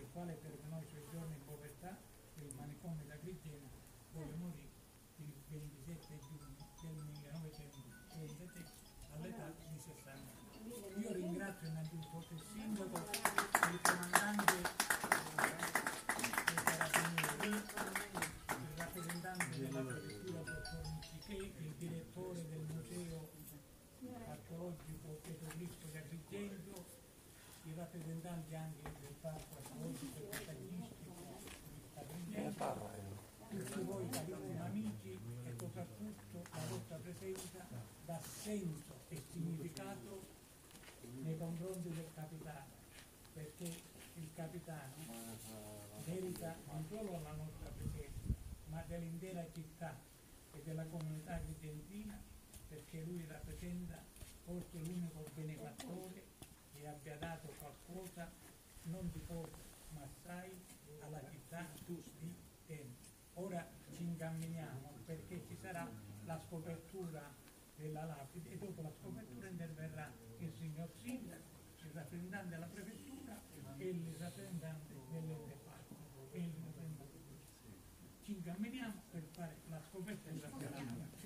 il quale terminò i suoi giorni in povertà del manicomio da Agrigena, dove morì il 27 giugno del 1933 all'età di 60 anni. Io ringrazio innanzitutto il sindaco, il comandante dei carabinieri, il rappresentante della prefettura dottor Miccichè, il direttore del museo archeologico Pietro Cristo di Agrigento, i rappresentanti anche del parco archeologico e paesaggistico di Agrigento, tutti voi carissimi amici e soprattutto la presenza dà senso e significato nei confronti del capitano, perché il capitano merita non solo la nostra presenza, ma dell'intera città e della comunità argentina, perché lui rappresenta forse l'unico benefattore che abbia dato qualcosa non di poco, ma assai alla città. Ora camminiamo perché ci sarà la scopertura della lapide e dopo la scopertura interverrà il signor sindaco, il rappresentante della prefettura e il rappresentante dell'ente parco. Ci incamminiamo per fare la scoperta della lapide.